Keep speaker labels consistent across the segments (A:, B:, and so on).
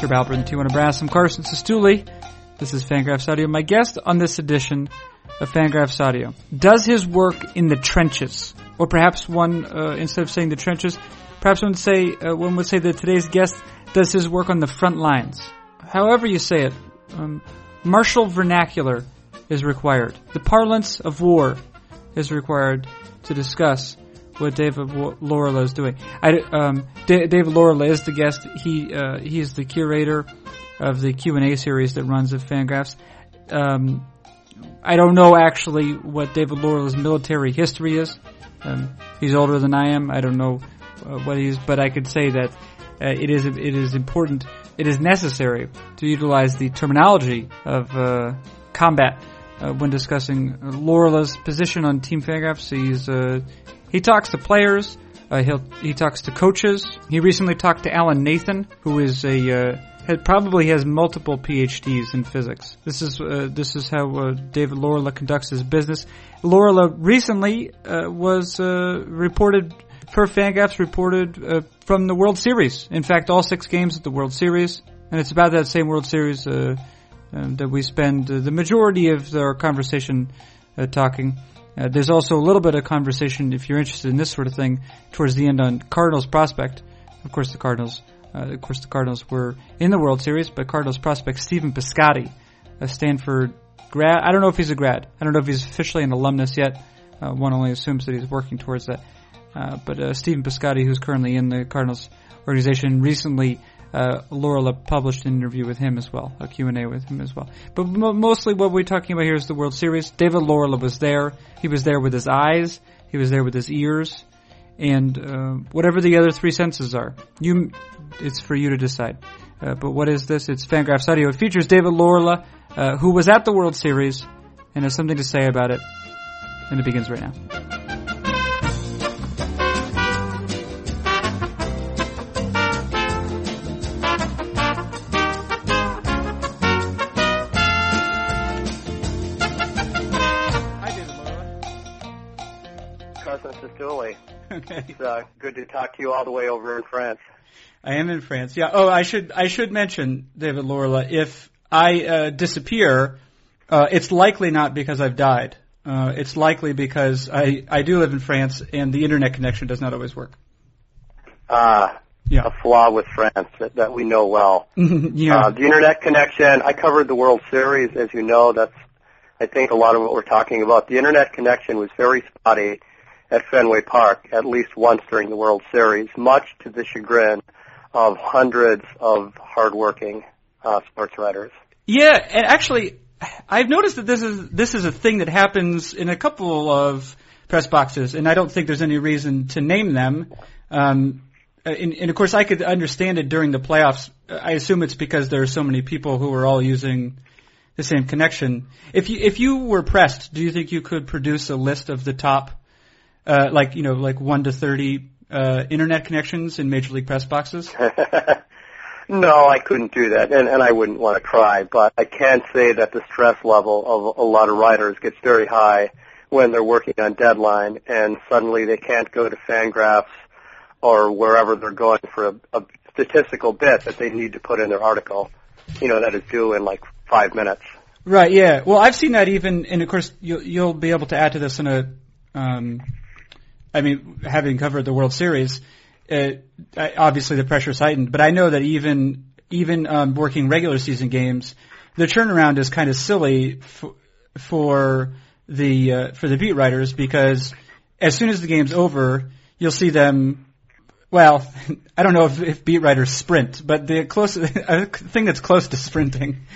A: Herb Alpert and Tijuana Brass. I'm Carson Cistulli. This is Fangraphs Audio. My guest on this edition of Fangraphs Audio does his work in the trenches, or perhaps one uh, instead of saying the trenches, perhaps one would say uh, one would say that today's guest does his work on the front lines. However you say it, um, martial vernacular is required. The parlance of war is required to discuss what David Laurila is doing. I, um, David Laurila is the guest. He uh, he's the curator of the Q and A series that runs at Fangraphs. Um, I don't know actually what David Laurila's military history is. Um, he's older than I am. I don't know uh, what he's, but I could say that uh, it is it is important. It is necessary to utilize the terminology of uh, combat uh, when discussing Laurila's position on Team Fangraphs. He's uh, he talks to players. Uh, he he talks to coaches. He recently talked to Alan Nathan, who is a uh, probably has multiple PhDs in physics. This is uh, this is how uh, David Laurila conducts his business. Laurila recently uh, was uh, reported per Fangraphs reported from the World Series. In fact, all six games at the World Series, and it's about that same World Series um, that we spend the majority of our conversation talking. Uh, there's also a little bit of conversation, if you're interested in this sort of thing, towards the end on Cardinals prospect. Of course, the Cardinals, uh, of course, the Cardinals were in the World Series, but Cardinals prospect Stephen Piscotty, a Stanford grad. I don't know if he's a grad. I don't know if he's officially an alumnus yet. Uh, one only assumes that he's working towards that. Uh, but uh, Stephen Piscotty, who's currently in the Cardinals organization, recently uh, Laurila published an interview with him as well, a Q&A with him as well. But mostly what we're talking about here is the World Series. David Laurila was there. He was there with his eyes. He was there with his ears. And uh, whatever the other three senses are, you, it's for you to decide. Uh, but what is this? It's Fangraphs Audio. It features David Laurila, uh, who was at the World Series and has something to say about it. And it begins right now.
B: Okay. It's uh, good to talk to you all the way over in France.
A: I am in France. Yeah. Oh, I should I should mention David Laurila. If I uh, disappear, uh, it's likely not because I've died. Uh, it's likely because I I do live in France and the internet connection does not always work.
B: Ah. Yeah. A flaw with France that, that we know well.
A: yeah.
B: Uh, the internet connection. I covered the World Series, as you know. That's I think a lot of what we're talking about. The internet connection was very spotty at Fenway Park at least once during the World Series, much to the chagrin of hundreds of hardworking uh, sports writers.
A: Yeah, and actually, I've noticed that this is this is a thing that happens in a couple of press boxes, and I don't think there's any reason to name them. Um, and, and of course, I could understand it during the playoffs. I assume it's because there are so many people who are all using the same connection. If you if you were pressed, do you think you could produce a list of the top uh, like you know, like one to thirty uh, internet connections in Major League press boxes?
B: no, I couldn't do that, and, and I wouldn't want to try. But I can say that the stress level of a lot of writers gets very high when they're working on deadline, and suddenly they can't go to Fangraphs or wherever they're going for a, a statistical bit that they need to put in their article. You know, that is due in like five minutes.
A: Right. Yeah. Well, I've seen that even, and of course, you'll, you'll be able to add to this in a um, I mean, having covered the World Series, it, obviously the pressure's heightened. But I know that even even um, working regular season games, the turnaround is kind of silly f- for the uh, for the beat writers because as soon as the game's over, you'll see them. Well, I don't know if, if beat writers sprint, but the close a thing that's close to sprinting,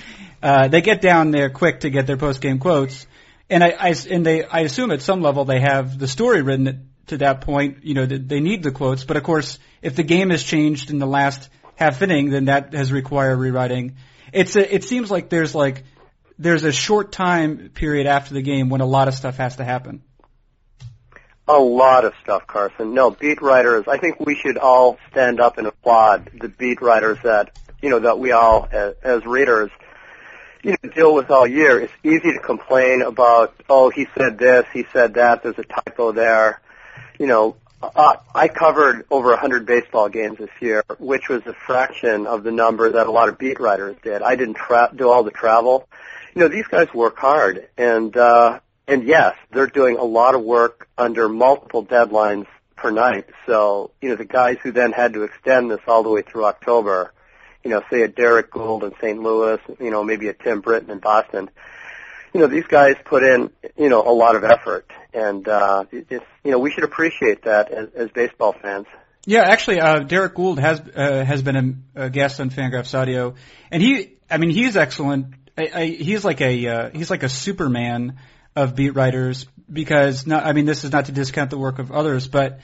A: uh, they get down there quick to get their post game quotes, and I, I and they I assume at some level they have the story written to that point, you know, they need the quotes. But of course, if the game has changed in the last half inning, then that has required rewriting. It's a, it seems like there's like there's a short time period after the game when a lot of stuff has to happen.
B: A lot of stuff, Carson. No, beat writers. I think we should all stand up and applaud the beat writers that you know that we all, as, as readers, you know, deal with all year. It's easy to complain about, oh, he said this, he said that. There's a typo there you know, Uh, I covered over 100 baseball games this year, which was a fraction of the number that a lot of beat writers did. I didn't tra- do all the travel. You know, these guys work hard, and uh, and yes, they're doing a lot of work under multiple deadlines per night. So, you know, the guys who then had to extend this all the way through October, you know, say a Derrick Goold in St. Louis, you know, maybe a Tim Britton in Boston, you know, these guys put in, you know, a lot of effort, and uh, it's, you know, we should appreciate that as, as baseball fans.
A: Yeah, actually, uh, Derrick Goold has uh, has been a, a guest on Fangraphs Audio, and he, I mean, he's excellent. I, I, he's like a uh, he's like a Superman of beat writers because not, I mean, this is not to discount the work of others, but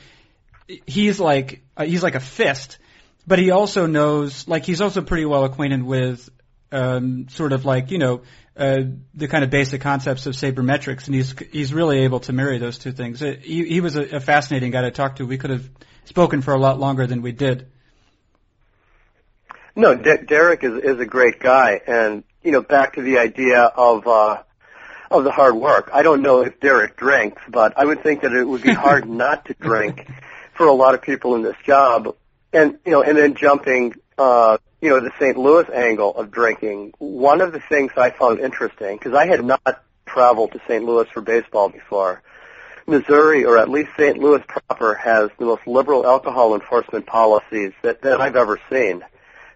A: he's like uh, he's like a fist, but he also knows like he's also pretty well acquainted with um, sort of like you know uh, the kind of basic concepts of sabermetrics, and he's he's really able to marry those two things. It, he, he was a, a fascinating guy to talk to. We could have spoken for a lot longer than we did.
B: No, De- Derrick is is a great guy, and you know, back to the idea of uh, of the hard work. I don't know if Derek drinks, but I would think that it would be hard not to drink for a lot of people in this job. And you know, and then jumping uh, you know, the St. Louis angle of drinking, one of the things I found interesting, because I had not traveled to St. Louis for baseball before, Missouri, or at least St. Louis proper, has the most liberal alcohol enforcement policies that, that I've ever seen.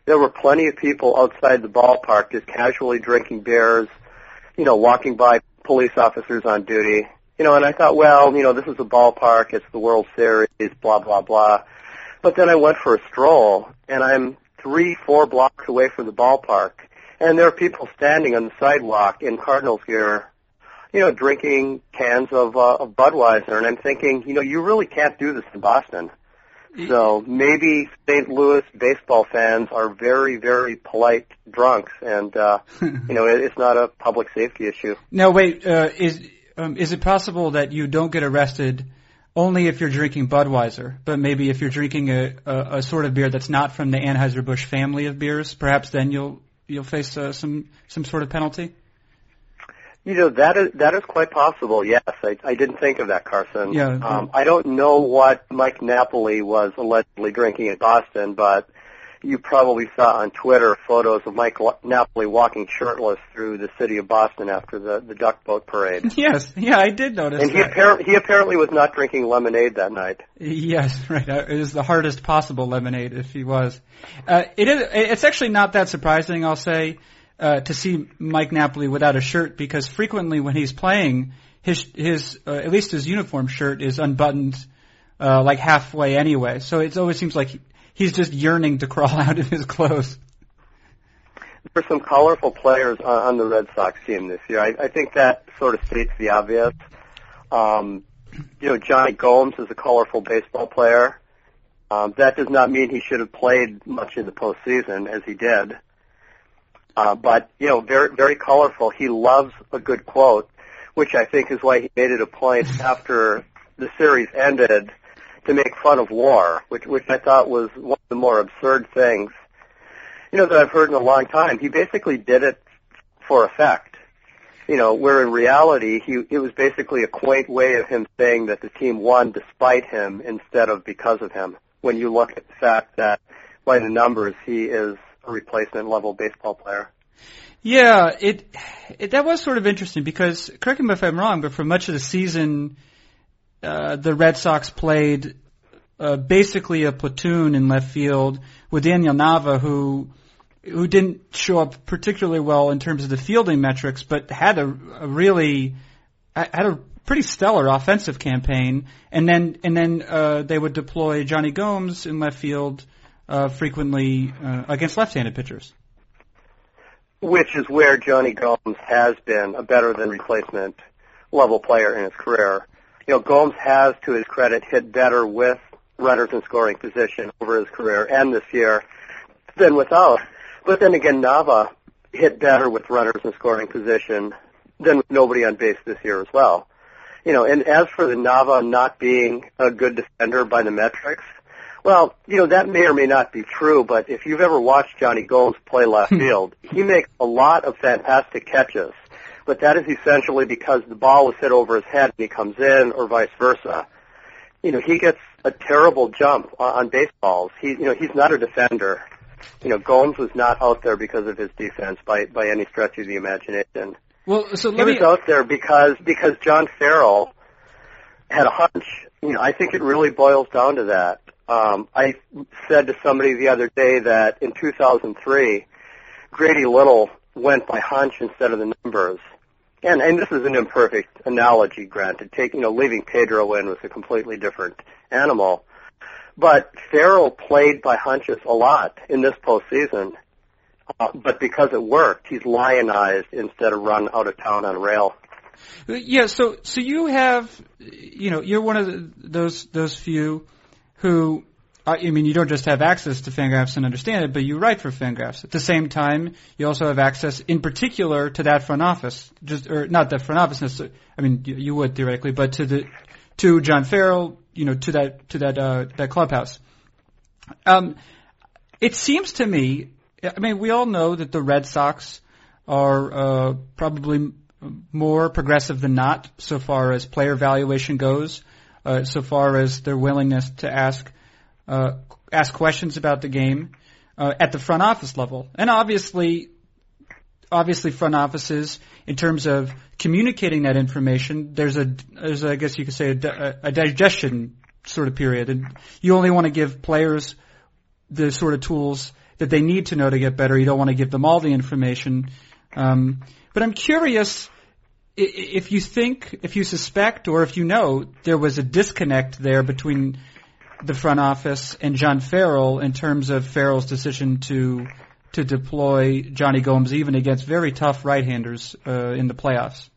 B: There were plenty of people outside the ballpark just casually drinking beers, you know, walking by police officers on duty. You know, and I thought, well, you know, this is a ballpark, it's the World Series, blah, blah, blah. But then I went for a stroll, and I'm three, four blocks away from the ballpark, and there are people standing on the sidewalk in Cardinals gear, you know, drinking cans of, uh, of Budweiser, and I'm thinking, you know, you really can't do this in Boston. So maybe St. Louis baseball fans are very, very polite drunks, and uh, you know, it, it's not a public safety issue.
A: Now, wait, uh, is um, is it possible that you don't get arrested? Only if you're drinking Budweiser, but maybe if you're drinking a, a, a sort of beer that's not from the Anheuser-Busch family of beers, perhaps then you'll you'll face uh, some some sort of penalty.
B: You know that is that is quite possible. Yes, I, I didn't think of that, Carson.
A: Yeah.
B: Um, I don't know what Mike Napoli was allegedly drinking in Boston, but you probably saw on Twitter photos of Mike Napoli walking shirtless through the city of Boston after the the duck boat parade.
A: Yes, yeah, I did notice.
B: And he apparently he apparently was not drinking lemonade that night.
A: Yes, right. It was the hardest possible lemonade if he was. Uh, it is. It's actually not that surprising, I'll say, uh, to see Mike Napoli without a shirt because frequently when he's playing, his his uh, at least his uniform shirt is unbuttoned. Uh, like halfway anyway, so it always seems like he's just yearning to crawl out of his clothes.
B: There are some colorful players on, the Red Sox team this year. I, I think that sort of states the obvious. Um, you know, Jonny Gomes is a colorful baseball player. Um, that does not mean he should have played much in the postseason as he did. Uh, but you know, very very colorful. He loves a good quote, which I think is why he made it a point after the series ended to make fun of WAR, which which I thought was one of the more absurd things, you know, that I've heard in a long time. He basically did it for effect, you know, where in reality he it was basically a quaint way of him saying that the team won despite him instead of because of him. When you look at the fact that by the numbers he is a replacement level baseball player.
A: Yeah, it, it that was sort of interesting because correct me if I'm wrong, but for much of the season uh, the Red Sox played uh, basically a platoon in left field with Daniel Nava, who who didn't show up particularly well in terms of the fielding metrics, but had a, a really had a pretty stellar offensive campaign. And then and then uh, they would deploy Jonny Gomes in left field uh, frequently uh, against left-handed pitchers.
B: Which is where Jonny Gomes has been a better than replacement level player in his career you know, Gomes has, to his credit, hit better with runners in scoring position over his career and this year than without. But then again, Nava hit better with runners in scoring position than with nobody on base this year as well. You know, and as for the Nava not being a good defender by the metrics, well, you know, that may or may not be true, but if you've ever watched Jonny Gomes play left hmm. field, he makes a lot of fantastic catches but that is essentially because the ball was hit over his head and he comes in, or vice versa. You know, he gets a terrible jump on, on baseballs. He, you know, he's not a defender. You know, Gomes was not out there because of his defense by by any stretch of the imagination.
A: Well, so
B: He
A: let me.
B: was out there because because John Farrell had a hunch. You know, I think it really boils down to that. Um, I said to somebody the other day that in 2003, Grady Little went by hunch instead of the numbers. And and this is an imperfect analogy, granted. Take you know, leaving Pedro in was a completely different animal. But Farrell played by hunches a lot in this postseason. Uh, but because it worked, he's lionized instead of run out of town on rail.
A: Yeah, so so you have, you know, you're one of the, those those few who, uh, I mean, you don't just have access to Fangraphs and understand it, but you write for Fangraphs. At the same time, you also have access, in particular, to that front office, just or not that front office. I mean, you, you would theoretically, but to the to John Farrell, you know, to that to that uh, that clubhouse. Um, it seems to me, I mean, we all know that the Red Sox are uh, probably more progressive than not so far as player valuation goes, uh, so far as their willingness to ask uh, ask questions about the game uh, at the front office level, and obviously, obviously front offices in terms of communicating that information. There's a there's a, I guess you could say a, a digestion sort of period, and you only want to give players the sort of tools that they need to know to get better. You don't want to give them all the information. Um, but I'm curious if you think, if you suspect, or if you know there was a disconnect there between the front office and John Farrell in terms of Farrell's decision to to deploy Jonny Gomes even against very tough right-handers uh, in the playoffs.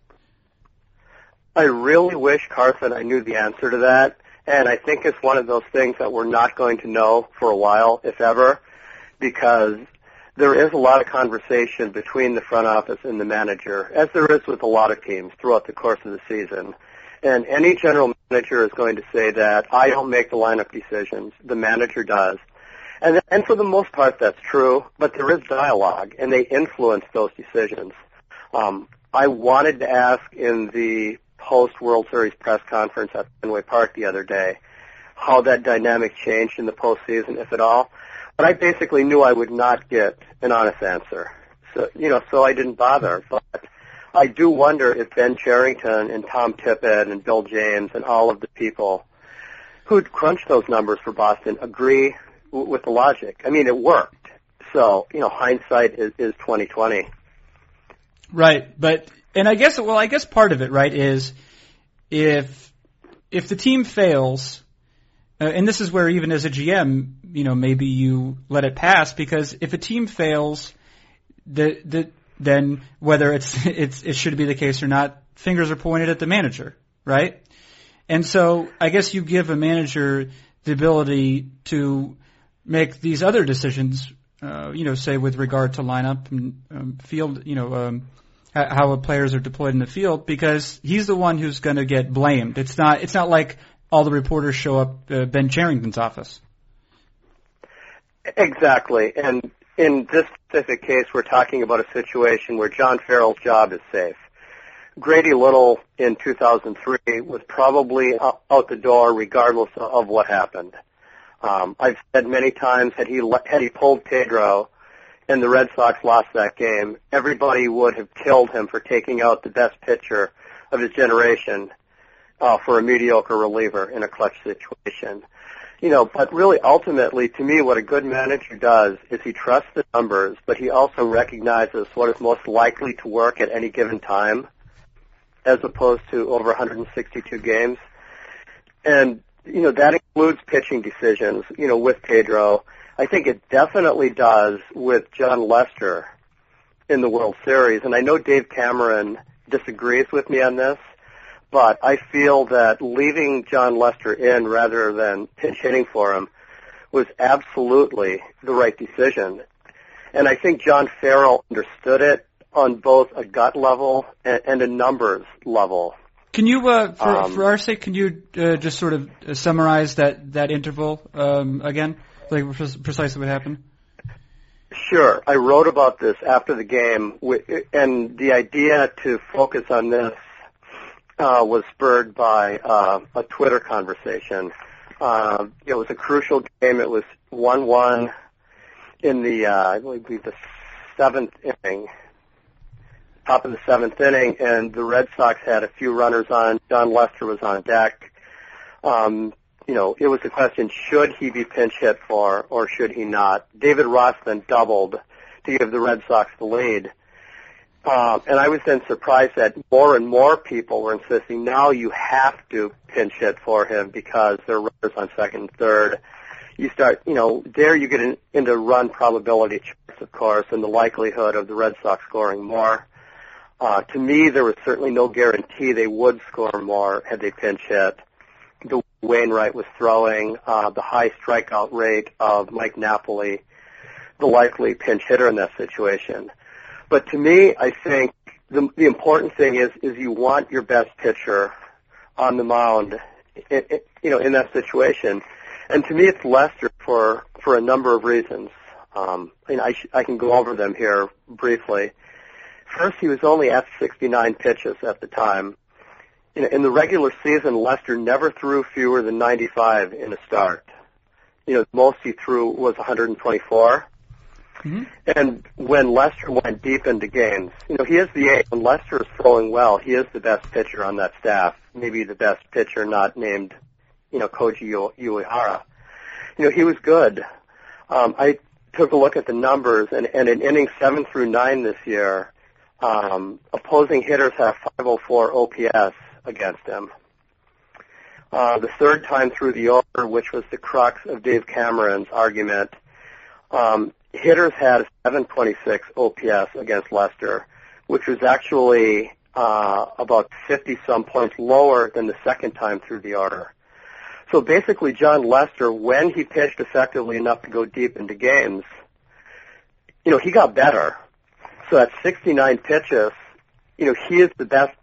B: I really wish, Carson, I knew the answer to that. And I think it's one of those things that we're not going to know for a while, if ever, because there is a lot of conversation between the front office and the manager, as there is with a lot of teams throughout the course of the season. And any general manager is going to say that I don't make the lineup decisions, the manager does. And, and for the most part, that's true, but there is dialogue, and they influence those decisions. Um, I wanted to ask in the post World Series press conference at Fenway Park the other day how that dynamic changed in the postseason, if at all. But I basically knew I would not get an honest answer. So you know, so I didn't bother. But I do wonder if Ben Cherington and Tom Tippett and Bill James and all of the people who'd crunched those numbers for Boston agree w- with the logic. I mean, it worked. So you know, hindsight is is twenty twenty.
A: Right, but and I guess well, I guess part of it, right, is if if the team fails, uh, and this is where even as a GM, you know, maybe you let it pass because if a team fails, the the then whether it's it's it should be the case or not, fingers are pointed at the manager, right? And so I guess you give a manager the ability to make these other decisions, uh, you know, say with regard to lineup and um, field, you know, um, how players are deployed in the field, because he's the one who's going to get blamed. It's not. It's not like all the reporters show up uh, Ben Cherington's office.
B: Exactly. And in this specific case, we're talking about a situation where John Farrell's job is safe. Grady Little in 2003 was probably out the door regardless of what happened. Um, I've said many times had he had he pulled Pedro and the Red Sox lost that game, everybody would have killed him for taking out the best pitcher of his generation uh, for a mediocre reliever in a clutch situation you know, but really ultimately to me what a good manager does is he trusts the numbers, but he also recognizes what is most likely to work at any given time as opposed to over 162 games. And, you know, that includes pitching decisions, you know, with Pedro. I think it definitely does with Jon Lester in the World Series. And I know Dave Cameron disagrees with me on this, but I feel that leaving Jon Lester in rather than pinch hitting for him was absolutely the right decision. And I think John Farrell understood it on both a gut level and, and a numbers level.
A: Can you, uh, for,
B: Um,
A: for our sake, can you uh, just sort of uh, summarize that that interval um, again, like precisely what happened?
B: Sure. I wrote about this after the game, and the idea to focus on this uh, was spurred by uh, a Twitter conversation Um, it was a crucial game. It was one-one in the uh, I believe the seventh inning, top of the seventh inning, and the Red Sox had a few runners on. Jon Lester was on deck. Um, you know, it was a question: should he be pinch hit for, or should he not? David Ross then doubled to give the Red Sox the lead. Um, and I was then surprised that more and more people were insisting now you have to pinch hit for him because there are runners on second and third. You start, you know, there you get in, into run probability charts, of course, and the likelihood of the Red Sox scoring more. Uh, to me, there was certainly no guarantee they would score more had they pinch hit. The Wainwright was throwing, uh, the high strikeout rate of Mike Napoli, the likely pinch hitter in that situation. But to me, I think the, the important thing is is you want your best pitcher on the mound, it, it, you know, in that situation. And to me, it's Lester for for a number of reasons. Um, and I sh- I can go over them here briefly. First, he was only at 69 pitches at the time. You know, in the regular season, Lester never threw fewer than 95 in a start. You know, most he threw was 124. Mm-hmm. And when Lester went deep into games, you know, he is the. When Lester is throwing well, he is the best pitcher on that staff. Maybe the best pitcher not named, you know, Koji Uehara. You know, he was good. Um, I took a look at the numbers, and, and in innings seven through nine this year, um, opposing hitters have 504 OPS against him. Uh, the third time through the order, which was the crux of Dave Cameron's argument, um, hitters had a 726 OPS against Lester, which was actually uh, about 50 some points lower than the second time through the order. So basically, Jon Lester, when he pitched effectively enough to go deep into games, you know, he got better. So at 69 pitches, you know, he is the best,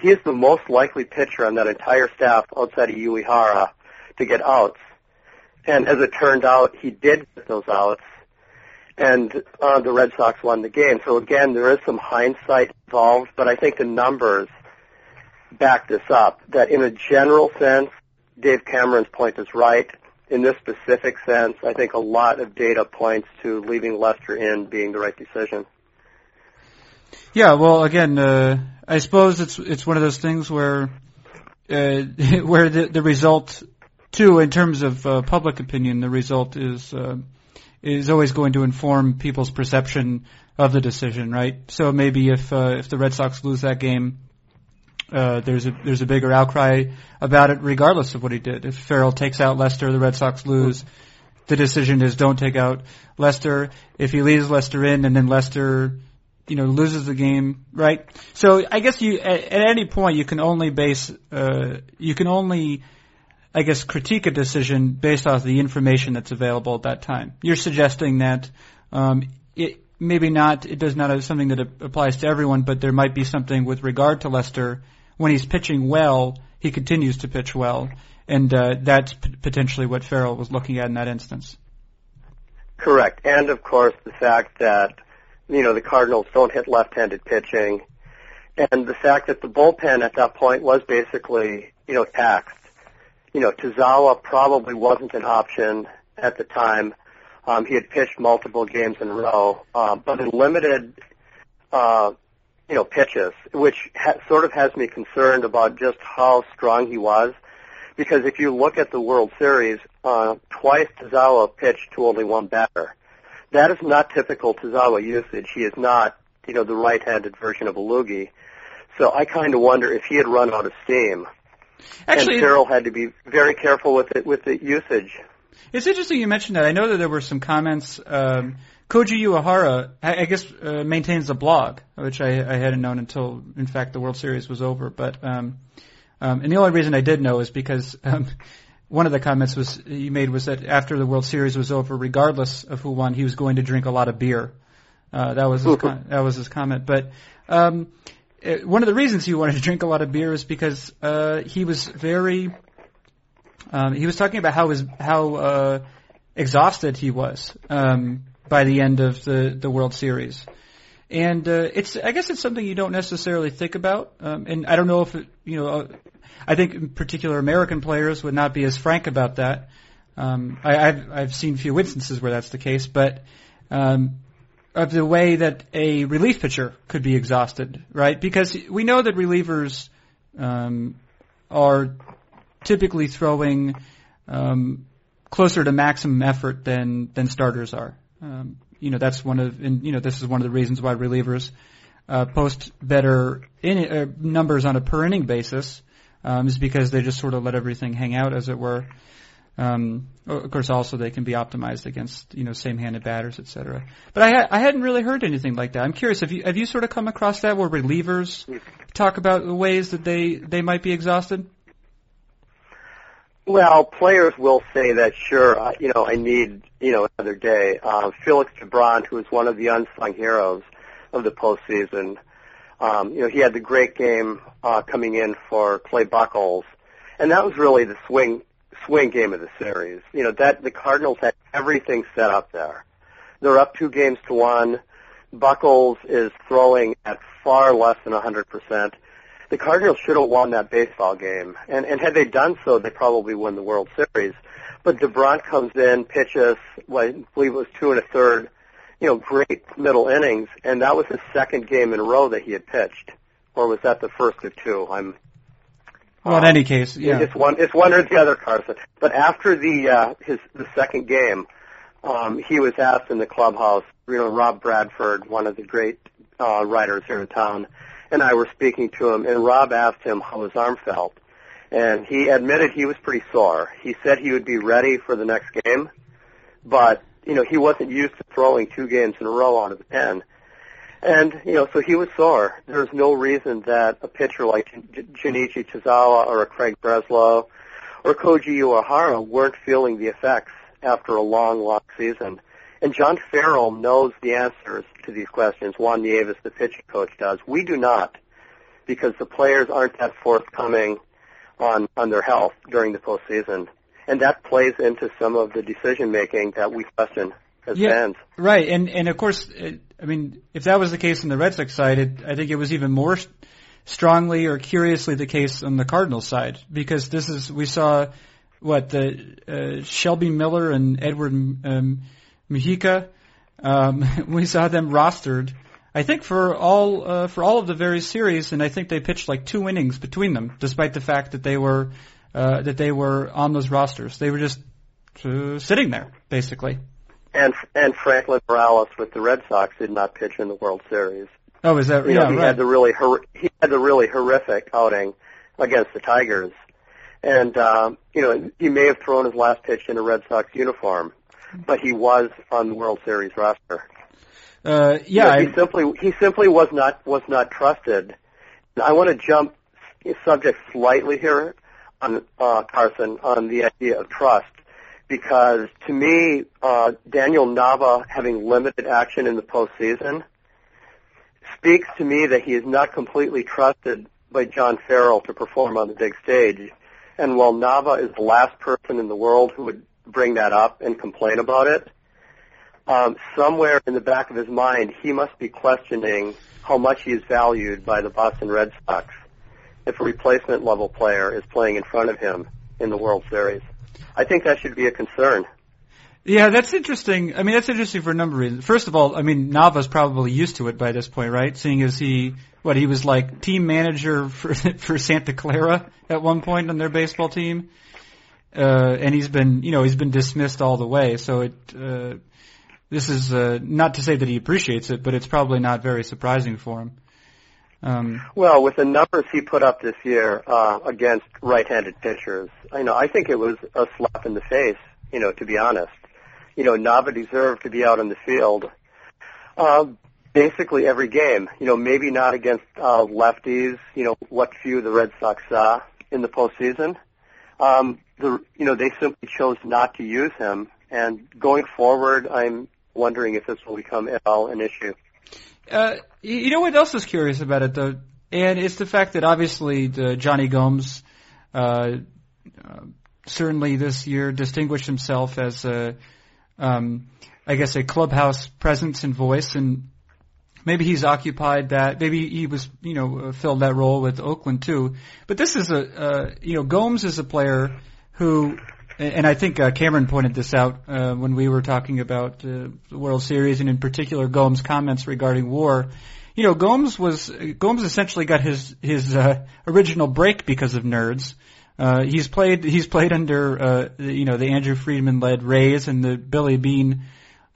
B: he is the most likely pitcher on that entire staff outside of Uehara to get outs. And as it turned out, he did get those outs and uh, the Red Sox won the game. So again, there is some hindsight involved, but I think the numbers back this up. That in a general sense, Dave Cameron's point is right. In this specific sense, I think a lot of data points to leaving Lester in being the right decision.
A: Yeah, well, again, uh, I suppose it's it's one of those things where uh, where the the result too, in terms of uh, public opinion, the result is uh, is always going to inform people's perception of the decision, right? So maybe if uh, if the Red Sox lose that game, uh, there's a there's a bigger outcry about it, regardless of what he did. If Farrell takes out Lester, the Red Sox lose. The decision is don't take out Lester. If he leaves Lester in, and then Lester, you know, loses the game, right? So I guess you at, at any point you can only base uh, you can only I guess, critique a decision based off the information that's available at that time. You're suggesting that um, it maybe not, it does not have something that applies to everyone, but there might be something with regard to Lester. When he's pitching well, he continues to pitch well, and uh, that's p- potentially what Farrell was looking at in that instance.
B: Correct, and of course the fact that you know the Cardinals don't hit left-handed pitching, and the fact that the bullpen at that point was basically you know taxed you know, Tazawa probably wasn't an option at the time. Um, he had pitched multiple games in a row, uh, but in limited, uh, you know, pitches, which ha- sort of has me concerned about just how strong he was. Because if you look at the World Series, uh, twice Tazawa pitched to only one batter. That is not typical Tazawa usage. He is not, you know, the right-handed version of a LOOGY. So I kind of wonder if he had run out of steam
A: Actually,
B: and Farrell had to be very careful with it with the usage.
A: It's interesting you mentioned that. I know that there were some comments. Um, Koji Uehara, I, I guess, uh, maintains a blog, which I, I hadn't known until, in fact, the World Series was over. But um, um, and the only reason I did know is because um, one of the comments was he made was that after the World Series was over, regardless of who won, he was going to drink a lot of beer. Uh, that was his con- that was his comment. But um, uh, one of the reasons he wanted to drink a lot of beer is because uh, he was very. Um, he was talking about how his how uh, exhausted he was um, by the end of the the World Series, and uh, it's I guess it's something you don't necessarily think about. Um, and I don't know if it, you know. Uh, I think in particular American players would not be as frank about that. Um, I, I've I've seen few instances where that's the case, but um, of the way that a relief pitcher could be exhausted, right? Because we know that relievers um, are typically throwing um, closer to maximum effort than than starters are. Um, you know that's one of and you know this is one of the reasons why relievers uh, post better in, uh, numbers on a per inning basis um, is because they just sort of let everything hang out as it were. Um, of course, also they can be optimized against you know same-handed batters, etc. But I ha- I hadn't really heard anything like that. I'm curious. Have you have you sort of come across that where relievers talk about the ways that they they might be exhausted?
B: Well, players will say that, sure, you know, I need, you know, another day. Uh, Felix Doubront, who is one of the unsung heroes of the postseason, um, you know, he had the great game uh, coming in for Clay Buchholz, and that was really the swing swing game of the series. You know, that the Cardinals had everything set up there. They're up two games to one. Buchholz is throwing at far less than 100% the Cardinals should have won that baseball game, and and had they done so, they probably win the World Series. But Doubront comes in, pitches, what I believe it was two and a third, you know, great middle innings, and that was his second game in a row that he had pitched, or was that the first of two? I'm
A: well, in any case, yeah,
B: it's one, it's one or the other, Carson. But after the uh, his the second game, um, he was asked in the clubhouse. You know, Rob Bradford, one of the great uh, writers here in town, and I were speaking to him, and Rob asked him how his arm felt. And he admitted he was pretty sore. He said he would be ready for the next game, but, you know, he wasn't used to throwing two games in a row out of the pen. And, you know, so he was sore. There's no reason that a pitcher like Junichi Tazawa or a Craig Breslow or Koji Uehara weren't feeling the effects after a long, long season. And John Farrell knows the answers to these questions. Juan Nieves, the pitching coach, does. We do not, because the players aren't that forthcoming on on their health during the postseason, and that plays into some of the decision making that we question as
A: yeah,
B: fans.
A: Right, and and of course, it, I mean, if that was the case on the Red Sox side, it, I think it was even more strongly or curiously the case on the Cardinals side because this is we saw what the uh, Shelby Miller and Edward. Um, Mujica. Um, we saw them rostered. I think for all uh, for all of the various series, and I think they pitched like two innings between them, despite the fact that they were uh, that they were on those rosters. They were just uh, sitting there, basically.
B: And and Franklin Morales with the Red Sox did not pitch in the World Series.
A: Oh, is that
B: you
A: yeah,
B: know, he
A: right.
B: had the really hor- he had the really horrific outing against the Tigers, and um, you know he may have thrown his last pitch in a Red Sox uniform but he was on the World Series roster.
A: Uh, yeah,
B: you know, he simply he simply was not was not trusted. I want to jump subject slightly here on uh, Carson on the idea of trust because to me, uh, Daniel Nava having limited action in the postseason speaks to me that he is not completely trusted by John Farrell to perform on the big stage. And while Nava is the last person in the world who would bring that up and complain about it, um, somewhere in the back of his mind, he must be questioning how much he is valued by the Boston Red Sox if a replacement level player is playing in front of him in the World Series. I think that should be a concern.
A: Yeah, that's interesting. I mean, that's interesting for a number of reasons. First of all, I mean, Nava's probably used to it by this point, right? Seeing as he, what, he was like team manager for, for Santa Clara at one point on their baseball team uh, and he's been, you know, he's been dismissed all the way. So it, uh, this is uh, not to say that he appreciates it, but it's probably not very surprising for him. Um,
B: well, with the numbers he put up this year uh, against right-handed pitchers, I know I think it was a slap in the face. You know, to be honest, you know, Nava deserved to be out on the field. Uh, basically every game. You know, maybe not against uh, lefties. You know, what few the Red Sox saw in the postseason. Um, the you know they simply chose not to use him, and going forward, I'm wondering if this will become at all an issue.
A: Uh, you know what else is curious about it though, and it's the fact that obviously the Jonny Gomes uh, uh, certainly this year distinguished himself as a, um, I guess, a clubhouse presence and voice, and maybe he's occupied that. Maybe he was, you know, uh, filled that role with Oakland too. But this is a, uh, you know, Gomes is a player who, and I think uh, Cameron pointed this out uh, when we were talking about uh, the World Series, and in particular Gomes' comments regarding WAR. You know, Gomes was Gomes essentially got his his uh, original break because of nerds. Uh, he's played he's played under uh, you know the Andrew Friedman led Rays and the Billy Beane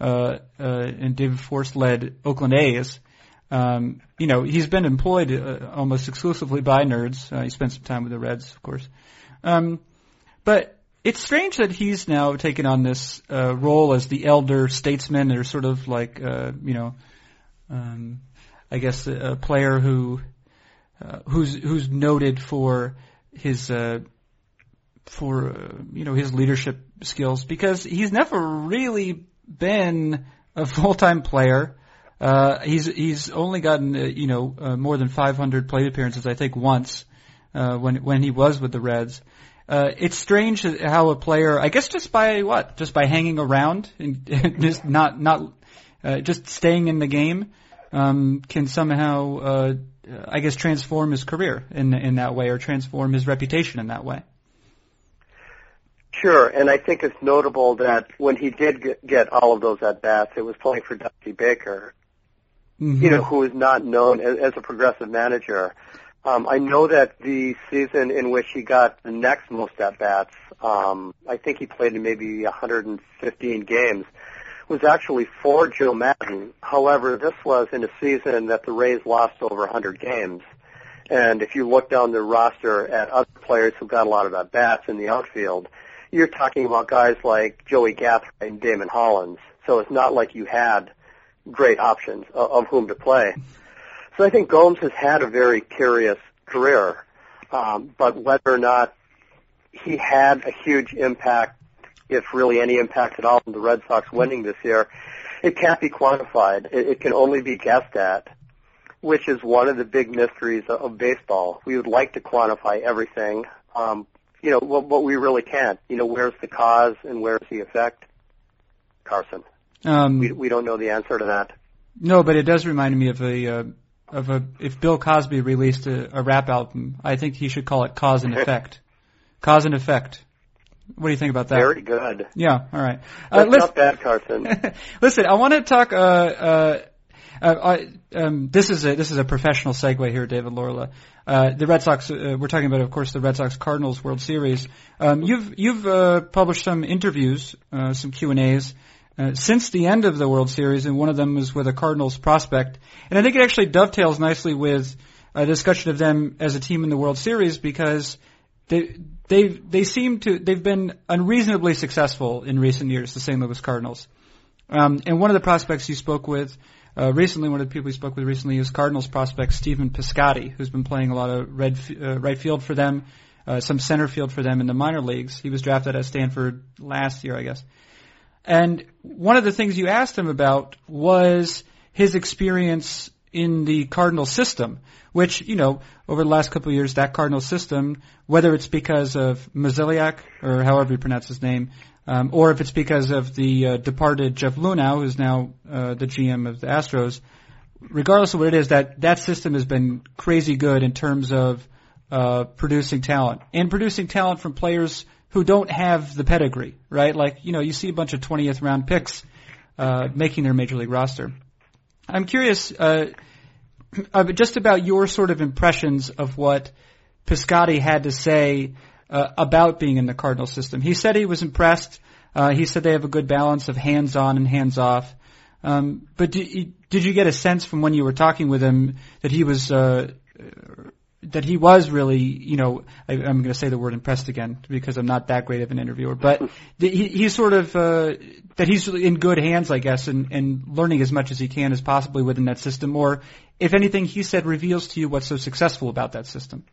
A: uh, uh, and David Forst led Oakland A's. Um, you know, he's been employed uh, almost exclusively by nerds. Uh, he spent some time with the Reds, of course. Um, but it's strange that he's now taken on this uh, role as the elder statesman, or sort of like, uh, you know, um, I guess a, a player who uh, who's who's noted for his uh, for uh, you know his leadership skills because he's never really been a full-time player. Uh, he's he's only gotten uh, you know uh, more than 500 plate appearances, I think, once uh, when when he was with the Reds. Uh, it's strange how a player, I guess, just by what, just by hanging around and just not not uh, just staying in the game, um, can somehow, uh, I guess, transform his career in in that way or transform his reputation in that way.
B: Sure, and I think it's notable that when he did get, get all of those at bats, it was playing for Dusty Baker,
A: mm-hmm.
B: you know, who is not known as, as a progressive manager. Um, I know that the season in which he got the next most at bats, um, I think he played in maybe 115 games, was actually for Joe Maddon. However, this was in a season that the Rays lost over 100 games. And if you look down the roster at other players who got a lot of at bats in the outfield, you're talking about guys like Joey Gathright and Damon Hollins. So it's not like you had great options of whom to play. So I think Gomes has had a very curious career, um, but whether or not he had a huge impact, if really any impact at all, on the Red Sox winning this year, it can't be quantified. It, it can only be guessed at, which is one of the big mysteries of, of baseball. We would like to quantify everything, um, you know, but, but we really can't. You know, where's the cause and where's the effect? Carson.
A: Um,
B: We we don't know the answer to that.
A: no, but it does remind me of a uh, of a if Bill Cosby released a, a rap album, I think he should call it Cause and Effect. Cause and Effect. What do you think about that?
B: Very good.
A: Yeah. All right. Uh,
B: That's
A: listen,
B: not bad, Carson.
A: listen, I want to talk. Uh, uh, uh, I, um, this is a this is a professional segue here, David Laurila. Uh, the Red Sox. Uh, we're talking about, of course, the Red Sox Cardinals World Series. Um, you've you've uh, published some interviews, uh, some Q and A's. Uh, since the end of the World Series, and one of them was with a Cardinals prospect, and I think it actually dovetails nicely with a discussion of them as a team in the World Series because they they they seem to they've been unreasonably successful in recent years, the St. Louis Cardinals. Um, and one of the prospects you spoke with uh, recently, one of the people you spoke with recently is Cardinals prospect Stephen Piscotty, who's been playing a lot of red uh, right field for them, uh, some center field for them in the minor leagues. He was drafted at Stanford last year, I guess. And one of the things you asked him about was his experience in the Cardinal system, which, you know, over the last couple of years, that Cardinal system, whether it's because of Mozeliak, or however you pronounce his name, um, or if it's because of the uh, departed Jeff Luhnow, who's now uh, the GM of the Astros, regardless of what it is, that that system has been crazy good in terms of uh, producing talent. And producing talent from players who don't have the pedigree, right? Like you know, you see a bunch of 20th round picks uh, making their major league roster. I'm curious uh, uh, just about your sort of impressions of what Piscotty had to say uh, about being in the Cardinal system. He said he was impressed. Uh, he said they have a good balance of hands on and hands off. Um, but did, did you get a sense from when you were talking with him that he was uh, that he was really, you know, I, I'm going to say the word impressed again because I'm not that great of an interviewer, but the, he, he's sort of uh, that he's in good hands, I guess, and, and learning as much as he can as possibly within that system. Or, if anything, he said reveals to you what's so successful about that system.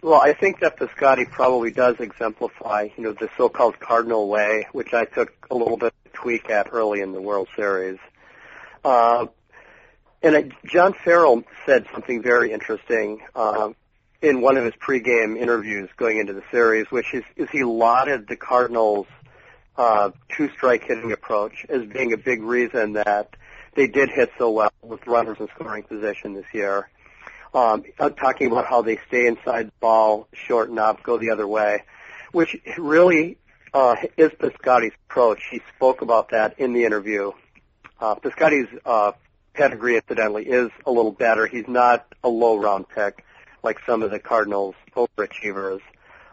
B: Well, I think that Piscotty probably does exemplify, you know, the so-called cardinal way, which I took a little bit of tweak at early in the World Series. Uh, and I, John Farrell said something very interesting uh, in one of his pregame interviews going into the series, which is, is he lauded the Cardinals' uh, two-strike hitting approach as being a big reason that they did hit so well with runners in scoring position this year. Um, talking about how they stay inside ball, shorten up, go the other way, which really uh, is Piscotty's approach. He spoke about that in the interview. Uh, Piscotty's uh, pedigree, incidentally, is a little better. He's not a low round pick like some of the Cardinals overachievers.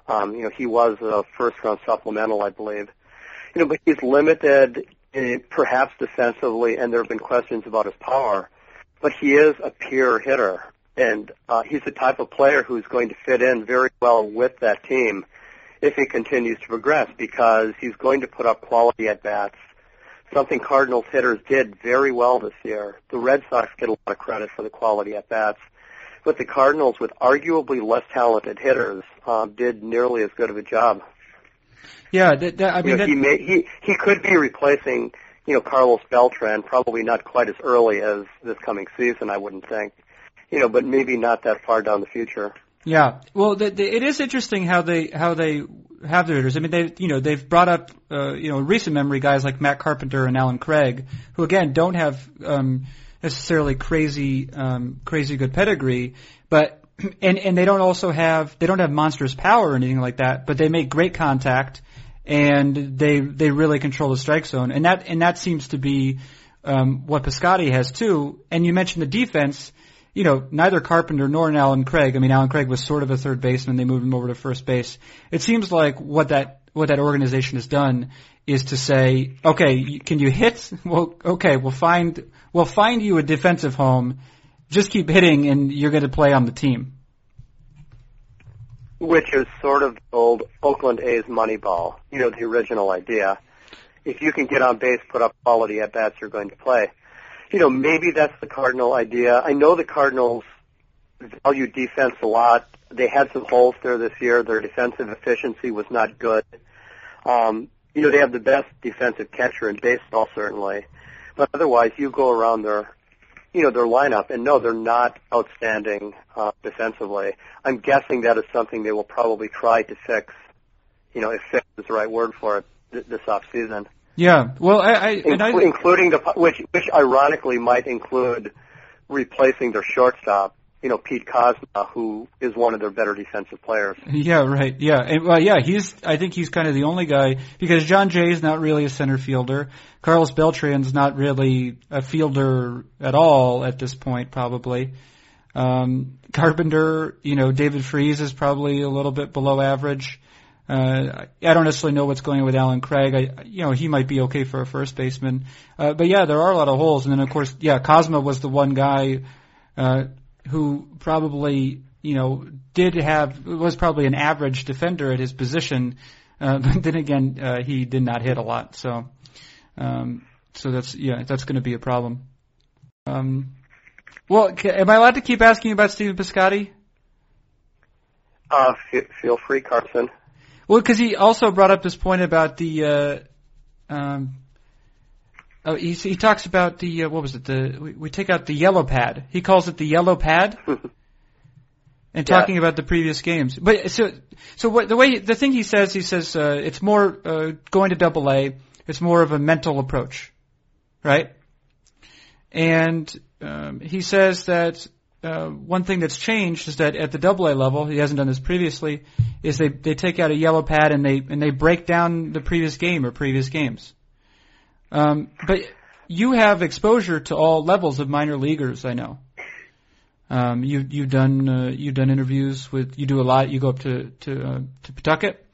B: Um, you know, he was a first round supplemental, I believe. You know, but he's limited in, perhaps defensively, and there have been questions about his power. But he is a pure hitter, and uh, he's the type of player who's going to fit in very well with that team if he continues to progress because he's going to put up quality at bats. Something Cardinals hitters did very well this year. The Red Sox get a lot of credit for the quality at bats but the Cardinals, with arguably less talented hitters, um, did nearly as good of a job.
A: Yeah, that, that, I mean,
B: you know, he may he he could be replacing you know Carlos Beltran, probably not quite as early as this coming season, I wouldn't think. You know, but maybe not that far down the future.
A: Yeah, well, the, the, it is interesting how they how they have their hitters. I mean, they you know they've brought up uh, you know recent memory guys like Matt Carpenter and Allen Craig, who again don't have um, necessarily crazy um, crazy good pedigree, but and and they don't also have they don't have monstrous power or anything like that, but they make great contact and they they really control the strike zone, and that and that seems to be um, what Piscotty has too. And you mentioned the defense. You know, neither Carpenter nor Allen Craig. I mean, Allen Craig was sort of a third baseman. They moved him over to first base. It seems like what that what that organization has done is to say, okay, can you hit? Well, okay, we'll find we'll find you a defensive home. Just keep hitting, and you're going to play on the team.
B: Which is sort of old Oakland A's Moneyball. You know, the original idea. If you can get on base, put up quality at bats, you're going to play. You know, maybe that's the Cardinal idea. I know the Cardinals value defense a lot. They had some holes there this year. Their defensive efficiency was not good. Um, you know, they have the best defensive catcher in baseball, certainly. But otherwise, you go around their, you know, their lineup, and no, they're not outstanding uh, defensively. I'm guessing that is something they will probably try to fix. You know, if fix is the right word for it th- this off season.
A: Yeah, well, I, I,
B: Inclu-
A: I
B: including the which, which ironically might include replacing their shortstop you know, Pete Kozma, who is one of their better defensive players.
A: Yeah, right. Yeah, and, well, yeah, he's. I think he's kind of the only guy because Jon Jay is not really a center fielder. Carlos Beltran's not really a fielder at all at this point, probably. Um, Carpenter, you know, David Freese is probably a little bit below average. Uh, I don't necessarily know what's going on with Allen Craig. I, you know, he might be okay for a first baseman. Uh, but yeah, there are a lot of holes. And then of course, yeah, Kozma was the one guy, uh, who probably you know did have was probably an average defender at his position, uh, but then again uh, he did not hit a lot. So um, so that's yeah that's going to be a problem. Um, well, am I allowed to keep asking about Stephen Piscotty?
B: Uh, f- feel free, Carson.
A: Well, because he also brought up this point about the uh, um, Oh, he, he talks about the uh, what was it? The we, we take out the yellow pad. He calls it the yellow pad. and talking yeah. about the previous games. But so so what the way the thing he says he says uh, it's more uh, going to double A. It's more of a mental approach, right? And um, he says that uh, one thing that's changed is that at the double A level, he hasn't done this previously, is they they take out a yellow pad and they and they break down the previous game or previous games. Um, but you have exposure to all levels of minor leaguers, I know. Um, you, you've done uh, you've done interviews with you do a lot. You go up to to uh, to Pawtucket.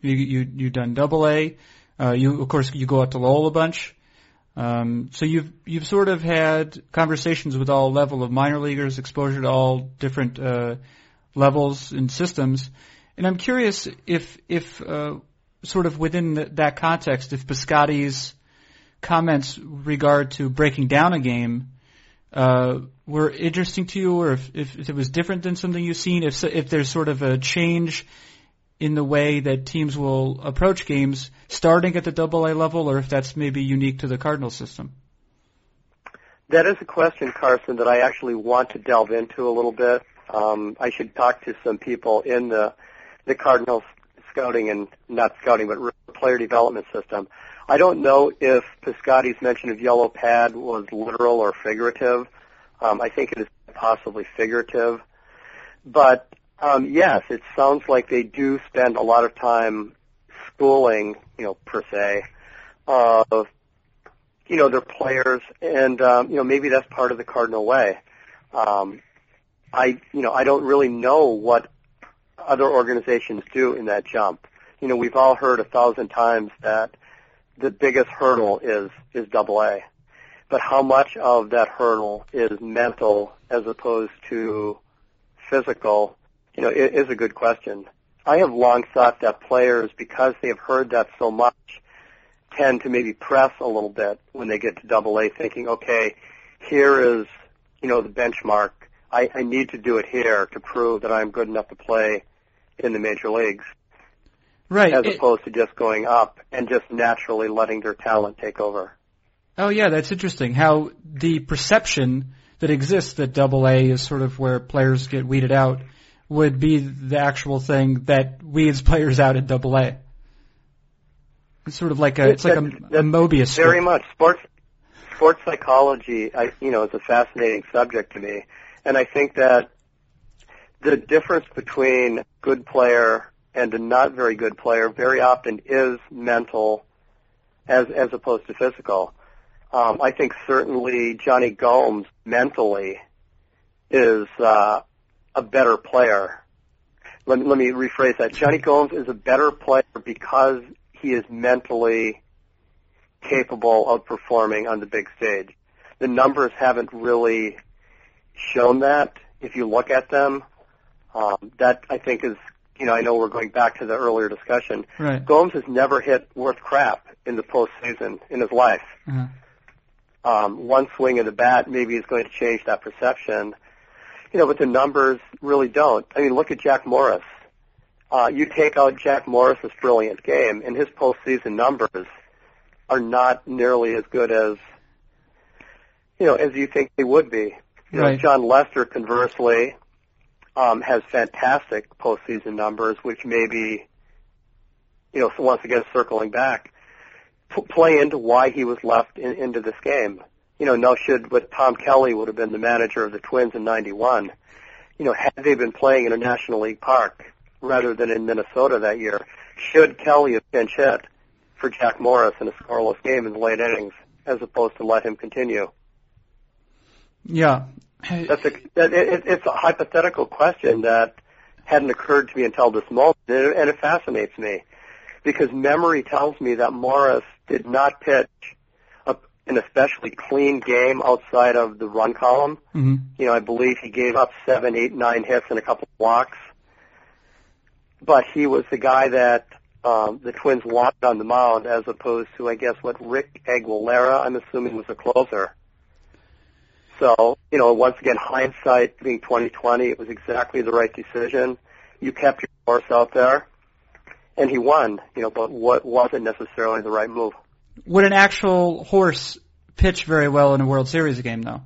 A: You you you've done Double A. Uh, you of course you go out to Lowell a bunch. Um, so you've you've sort of had conversations with all level of minor leaguers, exposure to all different uh, levels and systems. And I'm curious if if uh, sort of within the, that context, if Piscotty's comments regard to breaking down a game uh, were interesting to you, or if, if, if, it was different than something you've seen, if if there's sort of a change in the way that teams will approach games starting at the Double A level, or if that's maybe unique to the Cardinal system.
B: That is a question, Carson, that I actually want to delve into a little bit. Um, I should talk to some people in the the Cardinals scouting and not scouting, but player development system. I don't know if Piscotty's mention of yellow pad was literal or figurative. Um, I think it is possibly figurative. But um, yes, it sounds like they do spend a lot of time schooling, you know, per se, of you know their players, and um, you know maybe that's part of the Cardinal way. Um, I you know I don't really know what other organizations do in that jump. You know, we've all heard a thousand times that the biggest hurdle is is double A. But how much of that hurdle is mental as opposed to physical, you know, is, is a good question. I have long thought that players, because they have heard that so much, tend to maybe press a little bit when they get to double A, thinking, okay, here is, you know, the benchmark. I, I need to do it here to prove that I'm good enough to play in the major leagues.
A: Right.
B: As
A: It-
B: opposed to just going up and just naturally letting their talent take over.
A: Oh yeah, that's interesting. How the perception that exists that Double A is sort of where players get weeded out would be the actual thing that weeds players out at Double A. It's sort of like a it's like a, a Mobius
B: Very
A: strip.
B: much. Sports sports psychology, I, you know, is a fascinating subject to me, and I think that the difference between good player and a not very good player very often is mental, as as opposed to physical. Um, I think certainly Jonny Gomes mentally is uh, a better player. Let me, let me rephrase that. Jonny Gomes is a better player because he is mentally capable of performing on the big stage. The numbers haven't really shown that. If you look at them, um, that I think is, you know, I know we're going back to the earlier discussion.
A: Right.
B: Gomes has never hit worth crap in the postseason in his life.
A: Uh-huh.
B: Um, one swing of the bat maybe is going to change that perception. You know, but the numbers really don't. I mean, look at Jack Morris. Uh, you take out Jack Morris's brilliant game, and his postseason numbers are not nearly as good as you know as you think they would be. You know, Jon Lester, conversely, um, has fantastic postseason numbers, which maybe you know once again circling back p- play into why he was left in, into this game. You know, no should what Tom Kelly would have been the manager of the Twins in '91. You know, had they been playing in a National League park rather than in Minnesota that year, should Kelly have pinch hit for Jack Morris in a scoreless game in the late innings as opposed to let him continue?
A: Yeah.
B: That's a that, it, it's a hypothetical question that hadn't occurred to me until this moment, and it, fascinates me because memory tells me that Morris did not pitch an especially clean game outside of the run column.
A: hmm
B: You know, I believe he gave up seven, eight, nine hits and a couple of walks, but he was the guy that um, the Twins locked on the mound, as opposed to, I guess, what Rick Aguilera, I'm assuming, was a closer. So, you know, once again, hindsight being 2020, it was exactly the right decision. You kept your horse out there, and he won. You know, but what wasn't necessarily the right move.
A: Would an actual horse pitch very well in a World Series game, though?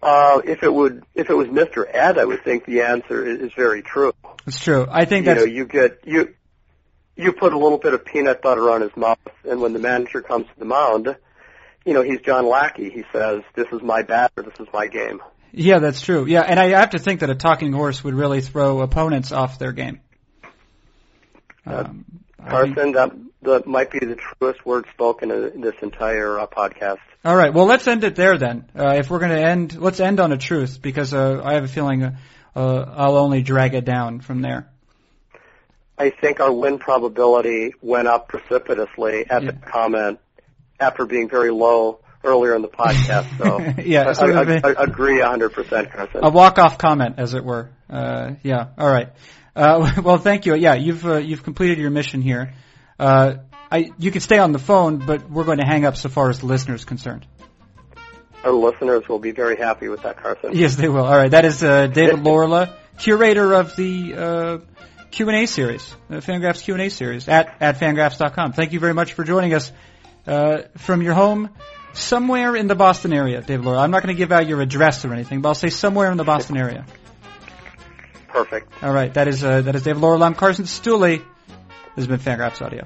B: Uh, if it would, if it was Mr. Ed, I would think the answer is, is very true.
A: That's true. I think
B: you
A: that's
B: know, you get you you put a little bit of peanut butter on his mouth, and when the manager comes to the mound, you know he's John Lackey. He says, "This is my batter. This is my game."
A: yeah, that's true. Yeah, and I have to think that a talking horse would really throw opponents off their game. Um,
B: Carson, that that might be the truest word spoken in this entire uh, podcast.
A: All right. Well, let's end it there then. Uh, if we're going to end, let's end on a truth because uh, I have a feeling uh, uh, I'll only drag it down from there.
B: I think our win probability went up precipitously at
A: Yeah.
B: the comment after being very low earlier in the podcast. So
A: Yeah,
B: I, I, I agree 100%, Carson.
A: A walk-off comment, as it were. Uh, yeah. All right. Uh, well, thank you. Yeah, you've uh, you've completed your mission here. Uh, I you can stay on the phone, but we're going to hang up so far as the listener is concerned.
B: Our listeners will be very happy with that, Carson.
A: Yes, they will. All right. That is uh, David Lorla, curator of the uh, Q&A series, uh, Fangraphs Q&A series at, at fangraphs.com. Thank you very much for joining us uh, from your home somewhere in the Boston area, David Laurila. I'm not going to give out your address or anything, but I'll say somewhere in the Boston area.
B: Perfect.
A: All right. That is, uh, that is David. I'm Carson Cistulli. This has been Fangraphs Audio.